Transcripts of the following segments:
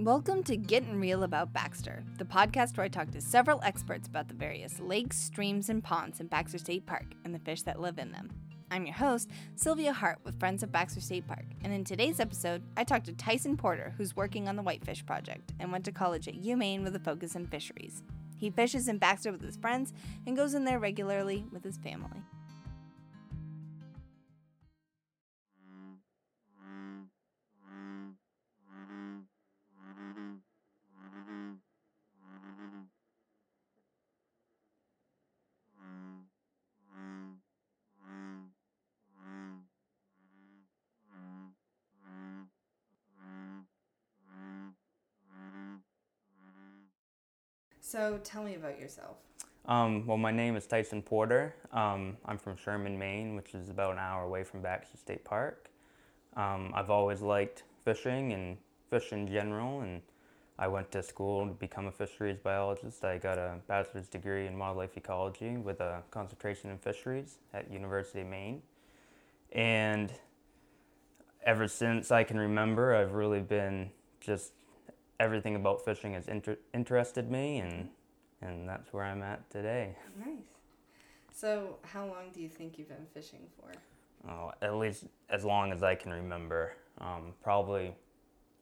Welcome to Getting Real About Baxter, the podcast where I talk to several experts about the various lakes, streams, and ponds in Baxter State Park and the fish that live in them. I'm your host, Silvia Hartt with Friends of Baxter State Park, and in today's episode, I talked to Tyson Porter, who's working on the Whitefish Project and went to college at UMaine with a focus in fisheries. He fishes in Baxter with his friends and goes in there regularly with his family. So tell me about yourself. Um, well, my name is Tyson Porter. Um, I'm from Sherman, Maine, which is about an hour away from Baxter State Park. Um, I've always liked fishing and fish in general, and I went to school to become a fisheries biologist. I got a bachelor's degree in wildlife ecology with a concentration in fisheries at University of Maine. And ever since I can remember, I've really been just everything about fishing has inter- interested me, and and that's where I'm at today. Nice. So, how long do you think you've been fishing for? Oh, at least as long as I can remember. Um, probably,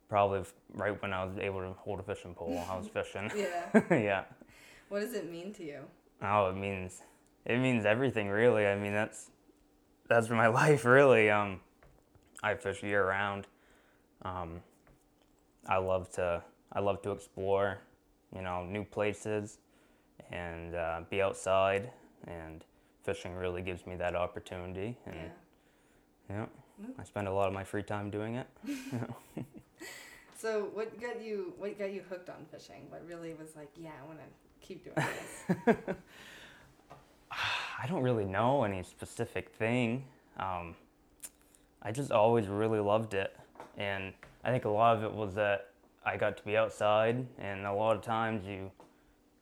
probably right when I was able to hold a fishing pole, I was fishing. yeah. yeah. What does it mean to you? Oh, it means it means everything really. I mean that's that's my life really. Um, I fish year round. Um, I love to I love to explore, you know, new places, and uh, be outside. And fishing really gives me that opportunity. And yeah, yeah I spend a lot of my free time doing it. so, what got you? What got you hooked on fishing? What really was like, yeah, I want to keep doing this. I don't really know any specific thing. Um, I just always really loved it, and I think a lot of it was that I got to be outside, and a lot of times you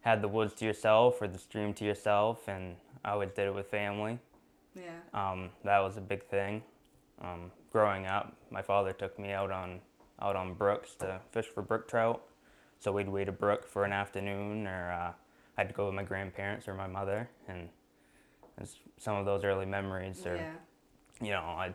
had the woods to yourself or the stream to yourself, and I always did it with family. Yeah. Um, that was a big thing. Um, growing up, my father took me out on out on brooks to fish for brook trout. So we'd wait a brook for an afternoon, or uh, I'd go with my grandparents or my mother, and some of those early memories are, yeah. you know, I,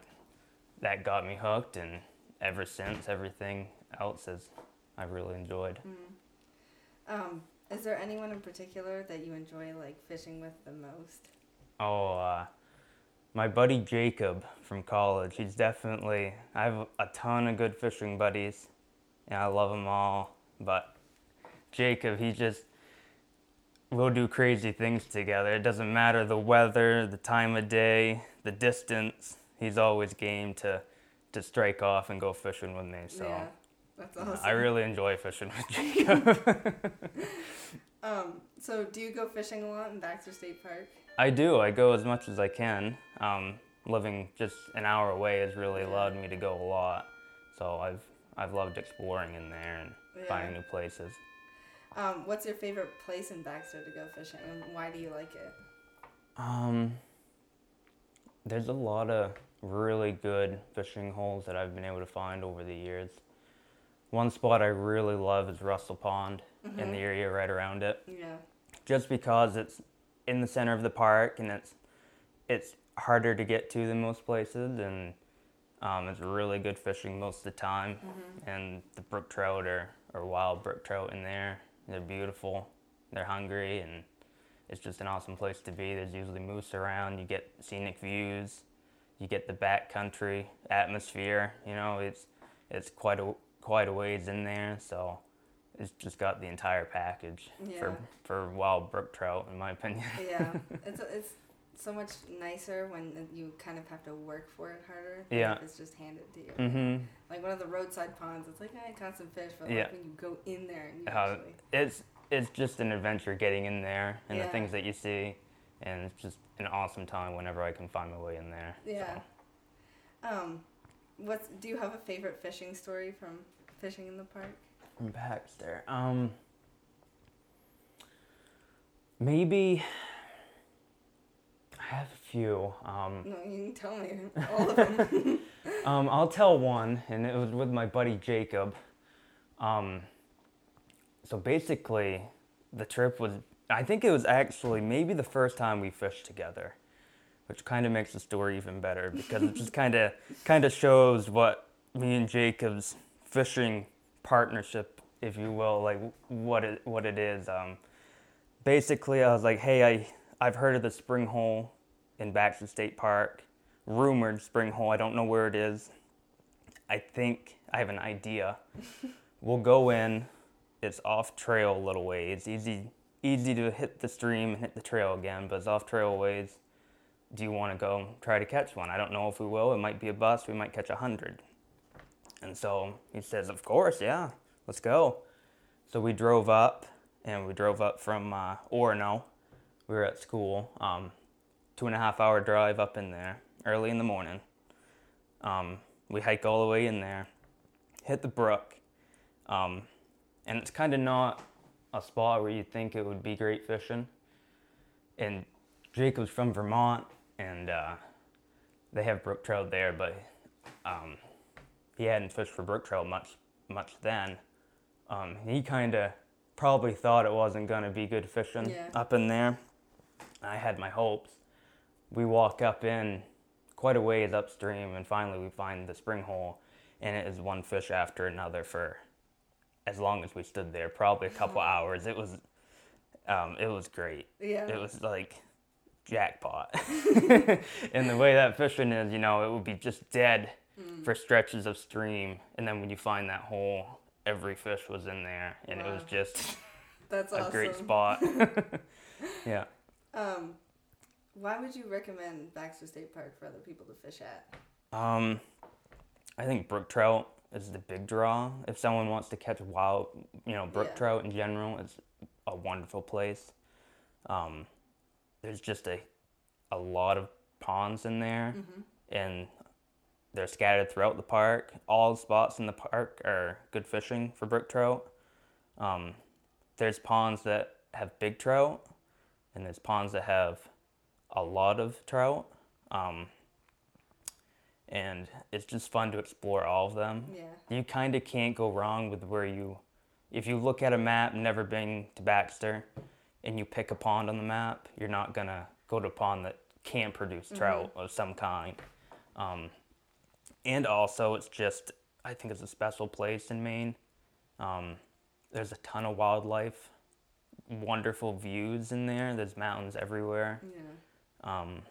that got me hooked, and ever since, everything else has I've really enjoyed. Mm. Um, is there anyone in particular that you enjoy like fishing with the most? Oh, uh, my buddy Jacob from college. He's definitely. I have a ton of good fishing buddies, and I love them all. But Jacob, he just we'll do crazy things together. It doesn't matter the weather, the time of day, the distance. He's always game to to strike off and go fishing with me. So yeah. That's awesome. I really enjoy fishing with Jacob. um, so do you go fishing a lot in Baxter State Park? I do. I go as much as I can. Um, living just an hour away has really allowed me to go a lot. So I've I've loved exploring in there and yeah. finding new places. Um, what's your favorite place in Baxter to go fishing, and why do you like it? Um, there's a lot of really good fishing holes that I've been able to find over the years. One spot I really love is Russell Pond mm-hmm. in the area right around it. Yeah. Just because it's in the center of the park and it's it's harder to get to than most places and um, it's really good fishing most of the time. Mm-hmm. And the brook trout are, are wild brook trout in there. They're beautiful. They're hungry and it's just an awesome place to be. There's usually moose around. You get scenic views. You get the backcountry atmosphere. You know, it's it's quite a quite a ways in there, so it's just got the entire package yeah. for for wild brook trout, in my opinion. yeah, it's it's so much nicer when you kind of have to work for it harder. Yeah, it's just handed to you. Mm-hmm. Like one of the roadside ponds, it's like I caught some fish, but yeah. like when you go in there and you uh, actually... it's it's just an adventure getting in there and yeah. the things that you see, and it's just an awesome time whenever I can find my way in there. Yeah. So. Um, What's do you have a favorite fishing story from fishing in the park? From Baxter. Um maybe I have a few. Um, no, you can tell me all of them. um, I'll tell one, and it was with my buddy Jacob. Um, so basically, the trip was, I think it was actually maybe the first time we fished together, which kind of makes the story even better because it just kind of kind of shows what me and Jacob's fishing partnership, if you will, like what it what it is. Um, basically, I was like, hey, I I've heard of the spring hole in Baxter State Park, rumored spring hole. I don't know where it is. I think I have an idea. we'll go in. It's off trail a little way. It's easy easy to hit the stream and hit the trail again, but it's off trail ways. Do you want to go try to catch one? I don't know if we will. It might be a bust. We might catch a hundred. And so he says, Of course, yeah, let's go. So we drove up, and we drove up from uh, Orono. We were at school. Um, two and a half hour drive up in there early in the morning. Um, we hike all the way in there, hit the brook, um, and it's kind of not a spot where you think it would be great fishing. And Jacob's from Vermont, and uh, they have brook trout there, but um, he hadn't fished for brook trout much much then. Um, he kind of probably thought it wasn't going to be good fishing Yeah. up in there. I had my hopes. We walk up in quite a ways upstream, and finally we find the spring hole, and it is one fish after another for as long as we stood there, probably a couple hours. It was, um, it was great. Yeah. It was like jackpot. and the way that fishing is, you know, it would be just dead Mm. for stretches of stream, and then when you find that hole, every fish was in there, and it was just That's a awesome. great spot. yeah. Um, why would you recommend Baxter State Park for other people to fish at? Um, I think brook trout is the big draw. If someone wants to catch wild, you know, brook Yeah. trout in general, it's a wonderful place. Um, there's just a a lot of ponds in there, Mm-hmm. and they're scattered throughout the park. All spots in the park are good fishing for brook trout. Um, there's ponds that have big trout, and there's ponds that have a lot of trout. Um, and it's just fun to explore all of them. Yeah. You kind of can't go wrong with where you, if you look at a map, never been to Baxter, and you pick a pond on the map, you're not gonna go to a pond that can produce trout of some kind. Um, and also, it's just, I think it's a special place in Maine. Um, there's a ton of wildlife, wonderful views in there. There's mountains everywhere Yeah. um,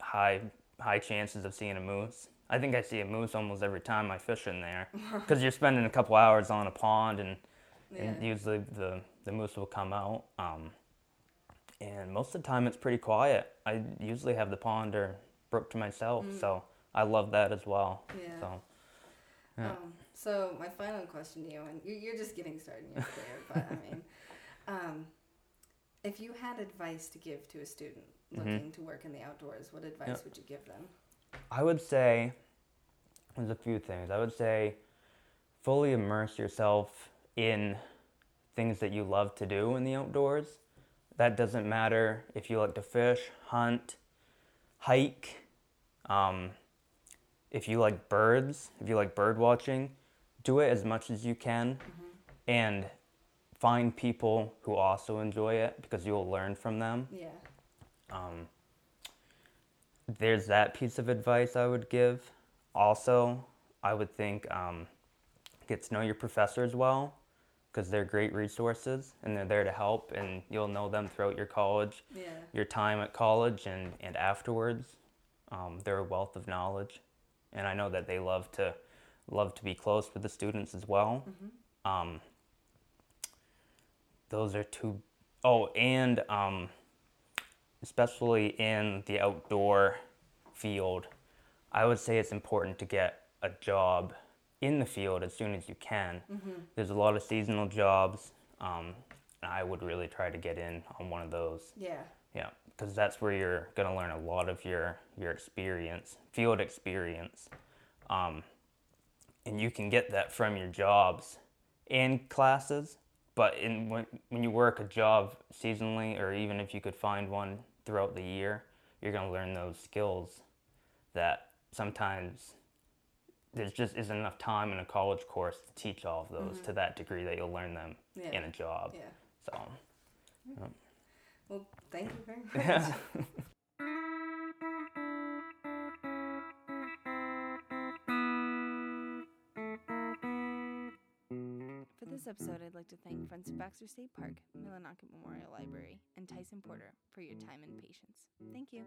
high high chances of seeing a moose. I think I see a moose almost every time I fish in there because you're spending a couple hours on a pond and, and usually the, the moose will come out. Um, and most of the time it's pretty quiet. I usually have the pond or brook to myself, so I love that as well. Mm. Yeah. So Yeah. Um, so my final question to you, and you- you're just getting started, you're clear, but I mean, um, if you had advice to give to a student Mm-hmm. looking to work in the outdoors, what advice Yep. would you give them? I would say there's a few things. I would say fully immerse yourself in things that you love to do in the outdoors. That doesn't matter if you like to fish, hunt, hike, um, if you like birds, if you like bird watching, do it as much as you can and find people who also enjoy it because you'll learn from them Yeah. um, there's that piece of advice I would give. Also, I would think um, get to know your professors well because they're great resources and they're there to help, and you'll know them throughout your college, Yeah. your time at college, and, and afterwards. Um, they're a wealth of knowledge, and I know that they love to love to be close with the students as well. Um, those are two oh and um, especially in the outdoor field, I would say it's important to get a job in the field as soon as you can. There's a lot of seasonal jobs, um, and I would really try to get in on one of those. Yeah. Yeah, because that's where you're gonna learn a lot of your your experience, field experience, um, and you can get that from your jobs and classes. But in when when you work a job seasonally, or even if you could find one throughout the year, you're gonna learn those skills that sometimes there just isn't enough time in a college course to teach all of those mm-hmm. to that degree that you'll learn them Yeah. in a job. Yeah. So, Well, thank you very much. this episode, I'd like to thank Friends of Baxter State Park, Millinocket Memorial Library, and Tyson Porter for your time and patience. Thank you.